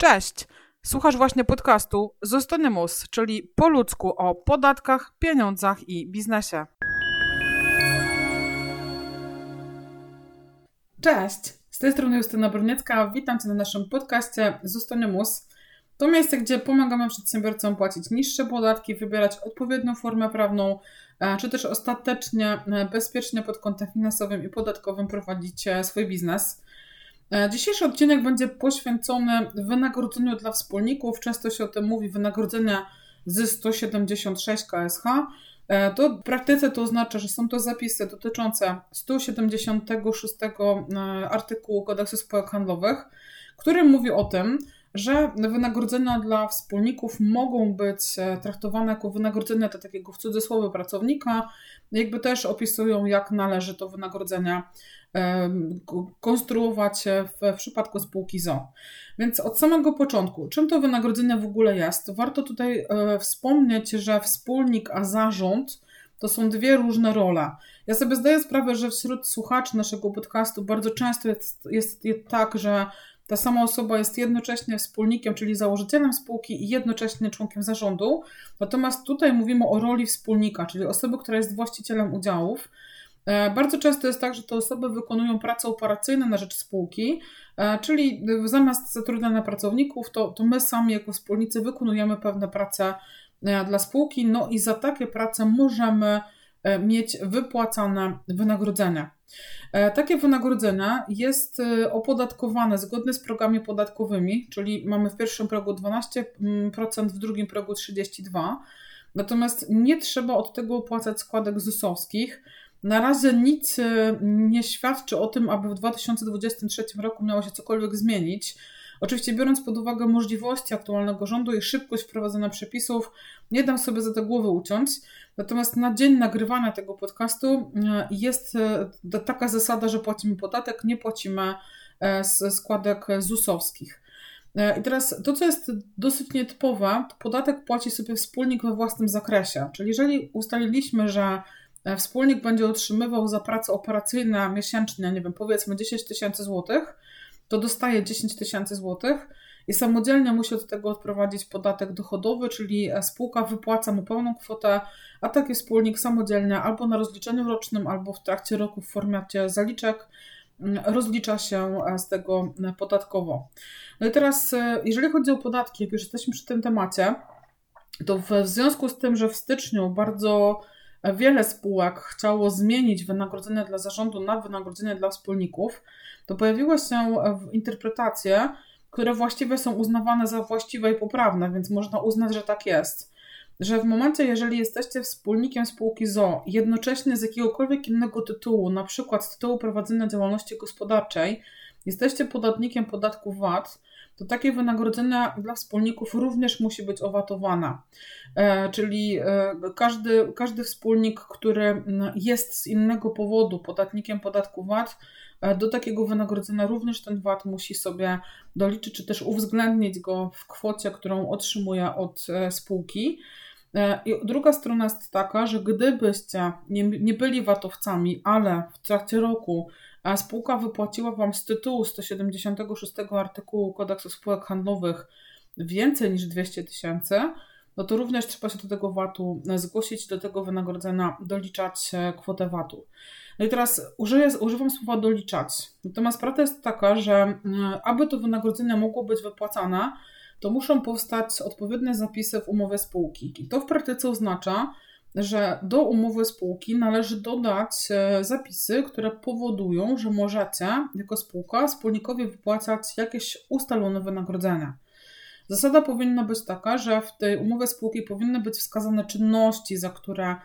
Cześć! Słuchasz właśnie podcastu Zostanymus, czyli po ludzku o podatkach, pieniądzach i biznesie. Cześć! Z tej strony Justyna Bruniecka. Witam Cię na naszym podcaście Zostanymus. To miejsce, gdzie pomagamy przedsiębiorcom płacić niższe podatki, wybierać odpowiednią formę prawną, e, czy też ostatecznie e, bezpiecznie pod kątem finansowym i podatkowym prowadzić e, swój biznes. E, dzisiejszy odcinek będzie poświęcony wynagrodzeniu dla wspólników. Często się o tym mówi wynagrodzenia z 176 KSH. E, to w praktyce to oznacza, że są to zapisy dotyczące 176 e, artykułu kodeksu spółek handlowych, który mówi o tym, że wynagrodzenia dla wspólników mogą być traktowane jako wynagrodzenia dla takiego w cudzysłowie pracownika, jakby też opisują, jak należy to wynagrodzenie konstruować w, przypadku spółki ZO. Więc od samego początku, czym to wynagrodzenie w ogóle jest? Warto tutaj e, wspomnieć, że wspólnik a zarząd to są dwie różne role. Ja sobie zdaję sprawę, że wśród słuchaczy naszego podcastu bardzo często jest, jest tak, że ta sama osoba jest jednocześnie wspólnikiem, czyli założycielem spółki i jednocześnie członkiem zarządu. Natomiast tutaj mówimy o roli wspólnika, czyli osoby, która jest właścicielem udziałów. E, bardzo często jest tak, że te osoby wykonują prace operacyjne na rzecz spółki, e, czyli zamiast zatrudniania pracowników, to, to my sami jako wspólnicy wykonujemy pewne prace e, dla spółki, no i za takie prace możemy mieć wypłacane wynagrodzenia. Takie wynagrodzenie jest opodatkowane zgodnie z progami podatkowymi, czyli mamy w pierwszym progu 12%, w drugim progu 32%. Natomiast nie trzeba od tego opłacać składek ZUS-owskich. Na razie nic e, nie świadczy o tym, aby w 2023 roku miało się cokolwiek zmienić. Oczywiście, biorąc pod uwagę możliwości aktualnego rządu i szybkość wprowadzenia przepisów, nie dam sobie za to głowy uciąć. Natomiast na dzień nagrywania tego podcastu e, jest e, taka zasada, że płacimy podatek, nie płacimy składek ZUS-owskich. I teraz to, co jest dosyć nietypowe, to podatek płaci sobie wspólnik we własnym zakresie. Czyli jeżeli ustaliliśmy, że E, wspólnik będzie otrzymywał za pracę operacyjne miesięcznie, nie wiem, powiedzmy 10 tysięcy złotych, to dostaje 10 tysięcy złotych i samodzielnie musi od tego odprowadzić podatek dochodowy, czyli e, spółka wypłaca mu pełną kwotę, a taki wspólnik samodzielnie albo na rozliczeniu rocznym, albo w trakcie roku w formacie zaliczek mm, rozlicza się e, z tego podatkowo. No i teraz, jeżeli chodzi o podatki, jak już jesteśmy przy tym temacie, to w związku z tym, że w styczniu bardzo wiele spółek chciało zmienić wynagrodzenie dla zarządu na wynagrodzenie dla wspólników, to pojawiły się interpretacje, które właściwie są uznawane za właściwe i poprawne, więc można uznać, że tak jest. Że w momencie, jeżeli jesteście wspólnikiem spółki ZO, jednocześnie z jakiegokolwiek innego tytułu, na przykład z tytułu prowadzenia działalności gospodarczej, jesteście podatnikiem podatku VAT, to takie wynagrodzenia dla wspólników również musi być owatowane. E, czyli e, każdy, każdy wspólnik, który jest z innego powodu podatnikiem podatku VAT, e, do takiego wynagrodzenia również ten VAT musi sobie doliczyć, czy też uwzględnić go w kwocie, którą otrzymuje od spółki. I druga strona jest taka, że gdybyście nie, nie byli VAT-owcami, ale w trakcie roku a spółka wypłaciła Wam z tytułu 176 artykułu kodeksu spółek handlowych więcej niż 200 tysięcy, no to również trzeba się do tego VAT-u zgłosić, do tego wynagrodzenia doliczać kwotę VAT-u. No i teraz użyję, używam słowa doliczać. Natomiast prawda jest taka, że e, aby to wynagrodzenie mogło być wypłacane, to muszą powstać odpowiednie zapisy w umowie spółki. I to w praktyce oznacza, że do umowy spółki należy dodać e, zapisy, które powodują, że możecie jako spółka wspólnikowi wypłacać jakieś ustalone wynagrodzenia. Zasada powinna być taka, że w tej umowie spółki powinny być wskazane czynności, za które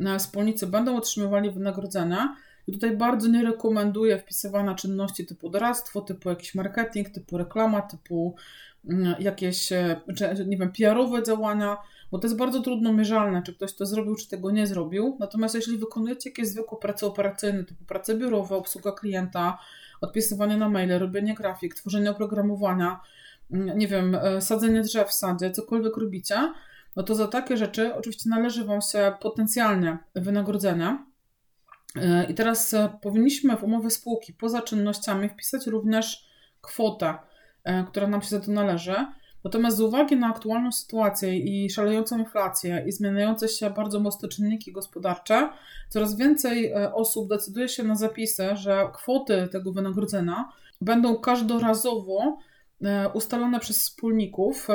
e, wspólnicy będą otrzymywali wynagrodzenia. I tutaj bardzo nie rekomenduję wpisywania czynności typu doradztwo, typu jakiś marketing, typu reklama, typu mm, jakieś, e, nie wiem, PR-owe działania, bo to jest bardzo trudno mierzalne, czy ktoś to zrobił, czy tego nie zrobił. Natomiast jeśli wykonujecie jakieś zwykłe prace operacyjne, typu prace biurowe, obsługa klienta, odpisywanie na maile, robienie grafik, tworzenie oprogramowania, mm, nie wiem, e, sadzenie drzew w sadzie, cokolwiek robicie, no to za takie rzeczy oczywiście należy Wam się potencjalnie wynagrodzenie. E, I teraz e, powinniśmy w umowie spółki poza czynnościami wpisać również kwotę która nam się za to należy. Natomiast z uwagi na aktualną sytuację i szalejącą inflację i zmieniające się bardzo mocno czynniki gospodarcze, coraz więcej osób decyduje się na zapisy, że kwoty tego wynagrodzenia będą każdorazowo E, ustalone przez wspólników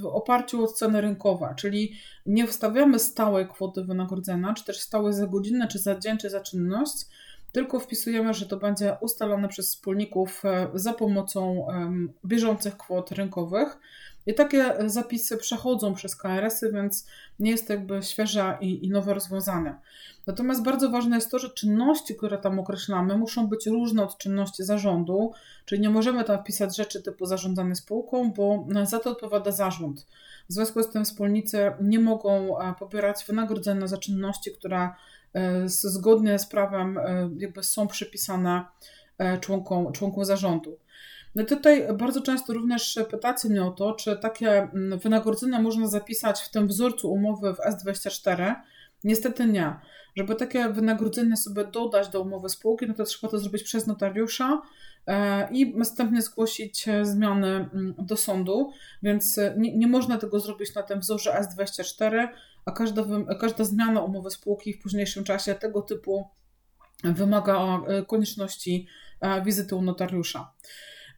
w oparciu o ceny rynkowe, czyli nie wstawiamy stałej kwoty wynagrodzenia, czy też stałej za godzinę, czy za dzień, czy za czynność, tylko wpisujemy, że to będzie ustalone przez wspólników e, za pomocą bieżących kwot rynkowych. I takie zapisy przechodzą przez KRS-y, więc nie jest jakby świeże i, i nowe rozwiązanie. Natomiast bardzo ważne jest to, że czynności, które tam określamy, muszą być różne od czynności zarządu, czyli nie możemy tam wpisać rzeczy typu zarządzanie spółką, bo za to odpowiada zarząd. W związku z tym wspólnicy nie mogą e, pobierać wynagrodzenia za czynności, które e, zgodnie z prawem e, jakby są przypisane członkom, członkom zarządu. No tutaj bardzo często również pytacie mnie o to, czy takie mm, wynagrodzenia można zapisać w tym wzorcu umowy w S24. Niestety nie. Żeby takie wynagrodzenie sobie dodać do umowy spółki, no to trzeba to zrobić przez notariusza e, i następnie zgłosić e, zmiany mm, do sądu, więc e, nie, nie można tego zrobić na tym wzorze S24, a każda, każda zmiana umowy spółki w późniejszym czasie tego typu wymaga konieczności wizyty u notariusza.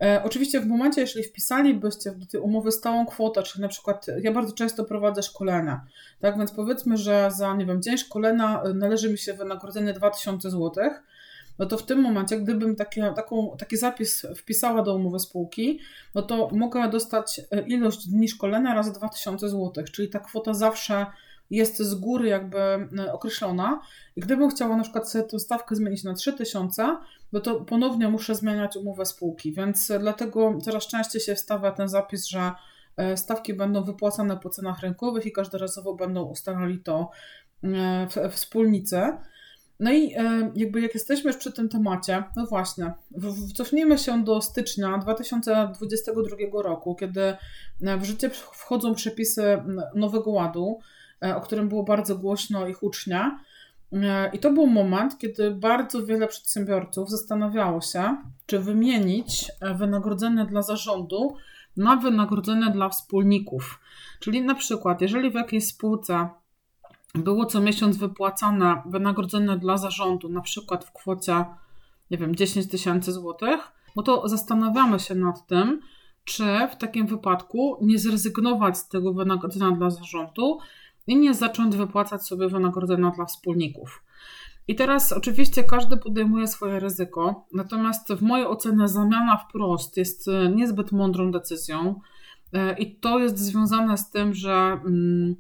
E, oczywiście w momencie, jeśli wpisalibyście do tej umowy stałą kwotę, czyli na przykład ja bardzo często prowadzę szkolenia, tak? Więc powiedzmy, że za, nie wiem, dzień szkolenia e, należy mi się wynagrodzenie 2000 zł, no to w tym momencie, gdybym takie, taką, taki zapis wpisała do umowy spółki, no to mogę dostać e, ilość dni szkolenia razy 2000 zł, czyli ta kwota zawsze jest z góry jakby e, określona. I gdybym chciała na przykład sobie tę stawkę zmienić na 3000, no to ponownie muszę zmieniać umowę spółki, więc dlatego coraz częściej się wstawia ten zapis, że e, stawki będą wypłacane po cenach rynkowych i każdorazowo będą ustalali to e, wspólnicy. No i jakby jak jesteśmy już przy tym temacie, no właśnie, cofnijmy się do stycznia 2022 roku, kiedy w życie wchodzą przepisy Nowego Ładu, E, o którym było bardzo głośno i hucznie. E, I to był moment, kiedy bardzo wiele przedsiębiorców zastanawiało się, czy wymienić e, wynagrodzenie dla zarządu na wynagrodzenie dla wspólników. Czyli na przykład, jeżeli w jakiejś spółce było co miesiąc wypłacane wynagrodzenie dla zarządu, na przykład w kwocie, nie wiem, 10 tysięcy złotych, no to zastanawiamy się nad tym, czy w takim wypadku nie zrezygnować z tego wynagrodzenia dla zarządu i nie zacząć wypłacać sobie wynagrodzenia dla wspólników. I teraz oczywiście każdy podejmuje swoje ryzyko, natomiast w mojej ocenie zamiana wprost jest e, niezbyt mądrą decyzją e, i to jest związane z tym, że mm,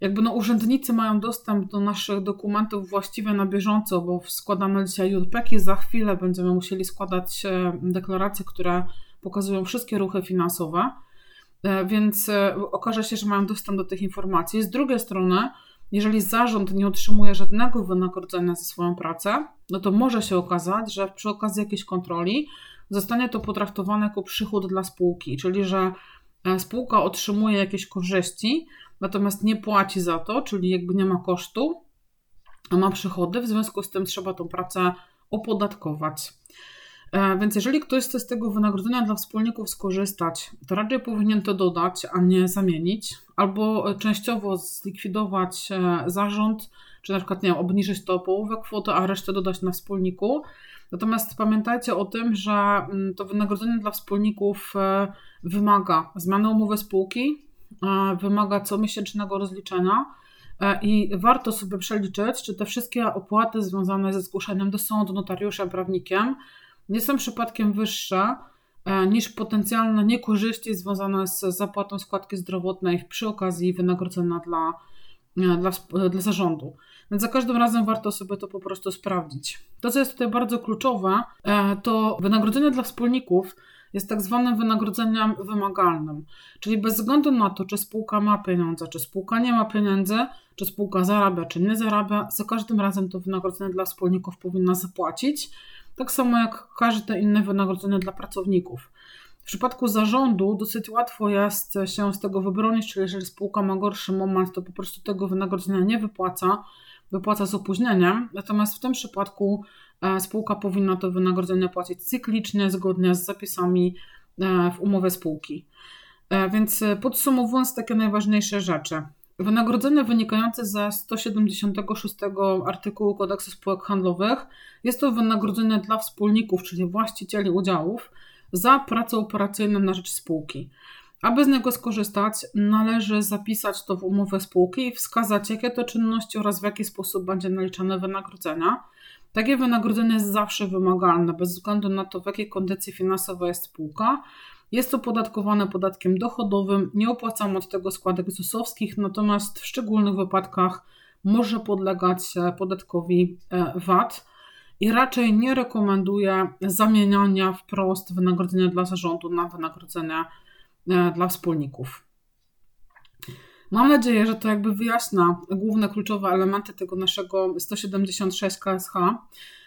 jakby no urzędnicy mają dostęp do naszych dokumentów właściwie na bieżąco, bo składamy dzisiaj JPEG i za chwilę będziemy musieli składać e, deklaracje, które pokazują wszystkie ruchy finansowe. E, więc e, okaże się, że mają dostęp do tych informacji. Z drugiej strony, jeżeli zarząd nie otrzymuje żadnego wynagrodzenia za swoją pracę, no to może się okazać, że przy okazji jakiejś kontroli zostanie to potraktowane jako przychód dla spółki, czyli że e, spółka otrzymuje jakieś korzyści, natomiast nie płaci za to, czyli jakby nie ma kosztu, a ma przychody, w związku z tym trzeba tą pracę opodatkować. E, więc jeżeli ktoś chce z tego wynagrodzenia dla wspólników skorzystać, to raczej powinien to dodać, a nie zamienić, albo częściowo zlikwidować e, zarząd, czy na przykład nie wiem, obniżyć to o połowę kwoty, a resztę dodać na wspólniku. Natomiast pamiętajcie o tym, że mm, to wynagrodzenie dla wspólników e, wymaga zmiany umowy spółki, wymaga comiesięcznego rozliczenia. I warto sobie przeliczyć, czy te wszystkie opłaty związane ze zgłoszeniem do sądu, notariuszem, prawnikiem nie są przypadkiem wyższe e, niż potencjalne niekorzyści związane z zapłatą składki zdrowotnej przy okazji wynagrodzenia dla, e, dla, e, dla zarządu. Więc za każdym razem warto sobie to po prostu sprawdzić. To, co jest tutaj bardzo kluczowe, to wynagrodzenie dla wspólników jest tak zwanym wynagrodzeniem wymagalnym. Czyli bez względu na to, czy spółka ma pieniądze, czy spółka nie ma pieniędzy, czy spółka zarabia, czy nie zarabia, za każdym razem to wynagrodzenie dla wspólników powinna zapłacić. Tak samo jak każde inne wynagrodzenie dla pracowników. W przypadku zarządu dosyć łatwo jest się z tego wybronić, czyli jeżeli spółka ma gorszy moment, to po prostu tego wynagrodzenia nie wypłaca, wypłaca z opóźnieniem. Natomiast w tym przypadku spółka powinna to wynagrodzenie płacić cyklicznie, zgodnie z zapisami w umowę spółki. Więc podsumowując takie najważniejsze rzeczy. Wynagrodzenie wynikające ze 176 artykułu Kodeksu Spółek Handlowych jest to wynagrodzenie dla wspólników, czyli właścicieli udziałów, za pracę operacyjną na rzecz spółki. Aby z niego skorzystać, należy zapisać to w umowę spółki i wskazać, jakie to czynności oraz w jaki sposób będzie naliczane wynagrodzenia. Takie wynagrodzenie jest zawsze wymagalne, bez względu na to, w jakiej kondycji finansowej jest spółka. Jest to podatkowane podatkiem dochodowym, nie opłacamy od tego składek ZUS-owskich, natomiast w szczególnych wypadkach może podlegać podatkowi e, VAT i raczej nie rekomenduję zamieniania wprost wynagrodzenia dla zarządu na wynagrodzenia e, dla wspólników. Mam nadzieję, że to jakby wyjaśnia główne kluczowe elementy tego naszego 176 KSH.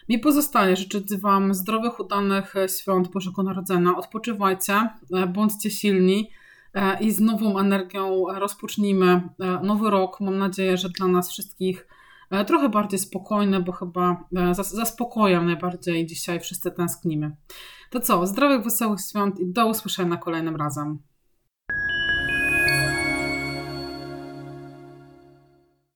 Mi pozostaje życzyć Wam zdrowych, udanych świąt Bożego Narodzenia. Odpoczywajcie, e, bądźcie silni e, i z nową energią rozpocznijmy nowy rok. Mam nadzieję, że dla nas wszystkich E, trochę bardziej spokojne, bo chyba e, za, za spokojem najbardziej dzisiaj wszyscy tęsknimy. To co, zdrowych, wesołych świąt i do usłyszenia kolejnym razem.